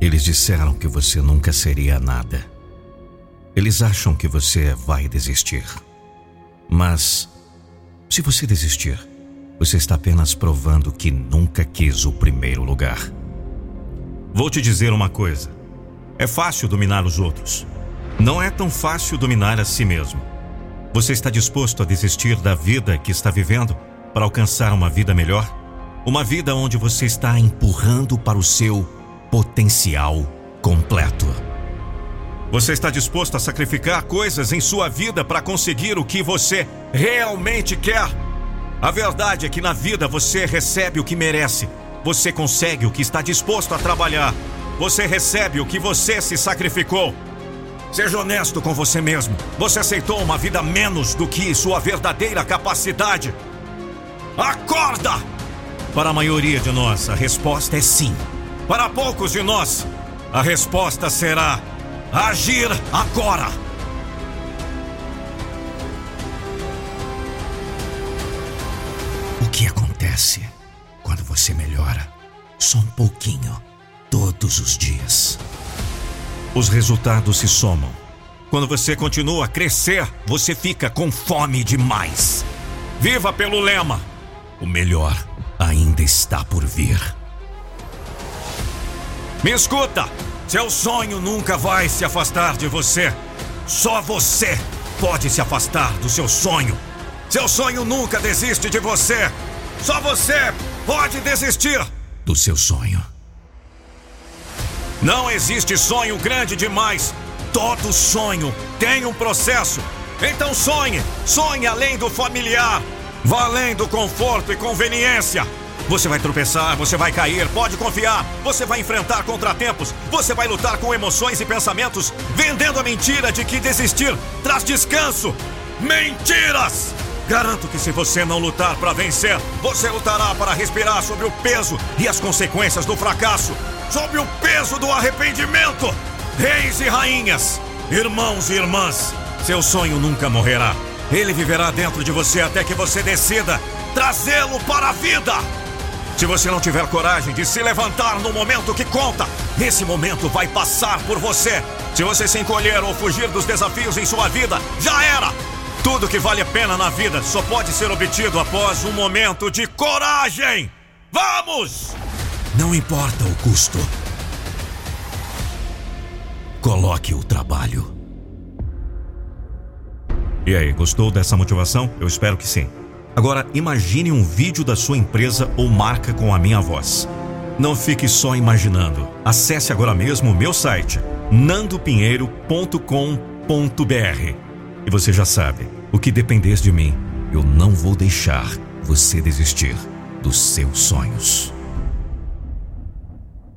Eles disseram que você nunca seria nada. Eles acham que você vai desistir. Mas, se você desistir, você está apenas provando que nunca quis o primeiro lugar. Vou te dizer uma coisa: é fácil dominar os outros. Não é tão fácil dominar a si mesmo. Você está disposto a desistir da vida que está vivendo para alcançar uma vida melhor? Uma vida onde você está empurrando para o seu potencial completo. Você está disposto a sacrificar coisas em sua vida para conseguir o que você realmente quer? A verdade é que na vida você recebe o que merece. Você consegue o que está disposto a trabalhar. Você recebe o que você se sacrificou. Seja honesto com você mesmo. Você aceitou uma vida menos do que sua verdadeira capacidade. Acorda! Para a maioria de nós, a resposta é sim. Para poucos de nós, a resposta será agir agora. O que acontece quando você melhora? Só um pouquinho, todos os dias. Os resultados se somam. Quando você continua a crescer, você fica com fome demais. Viva pelo lema: o melhor ainda está por vir. Me escuta! Seu sonho nunca vai se afastar de você. Só você pode se afastar do seu sonho. Seu sonho nunca desiste de você. Só você pode desistir do seu sonho. Não existe sonho grande demais. Todo sonho tem um processo. Então sonhe, sonhe além do familiar, vá além do conforto e conveniência. Você vai tropeçar, você vai cair, pode confiar. Você vai enfrentar contratempos, você vai lutar com emoções e pensamentos, vendendo a mentira de que desistir traz descanso. Mentiras! Garanto que se você não lutar para vencer, você lutará para respirar sobre o peso e as consequências do fracasso, sobre o peso do arrependimento. Reis e rainhas, irmãos e irmãs, seu sonho nunca morrerá. Ele viverá dentro de você até que você decida trazê-lo para a vida. Se você não tiver coragem de se levantar no momento que conta, esse momento vai passar por você. Se você se encolher ou fugir dos desafios em sua vida, já era! Tudo que vale a pena na vida só pode ser obtido após um momento de coragem! Vamos! Não importa o custo. Coloque o trabalho. E aí, gostou dessa motivação? Eu espero que sim. Agora, imagine um vídeo da sua empresa ou marca com a minha voz. Não fique só imaginando. Acesse agora mesmo o meu site, nandopinheiro.com.br. E você já sabe, o que depender de mim, eu não vou deixar você desistir dos seus sonhos.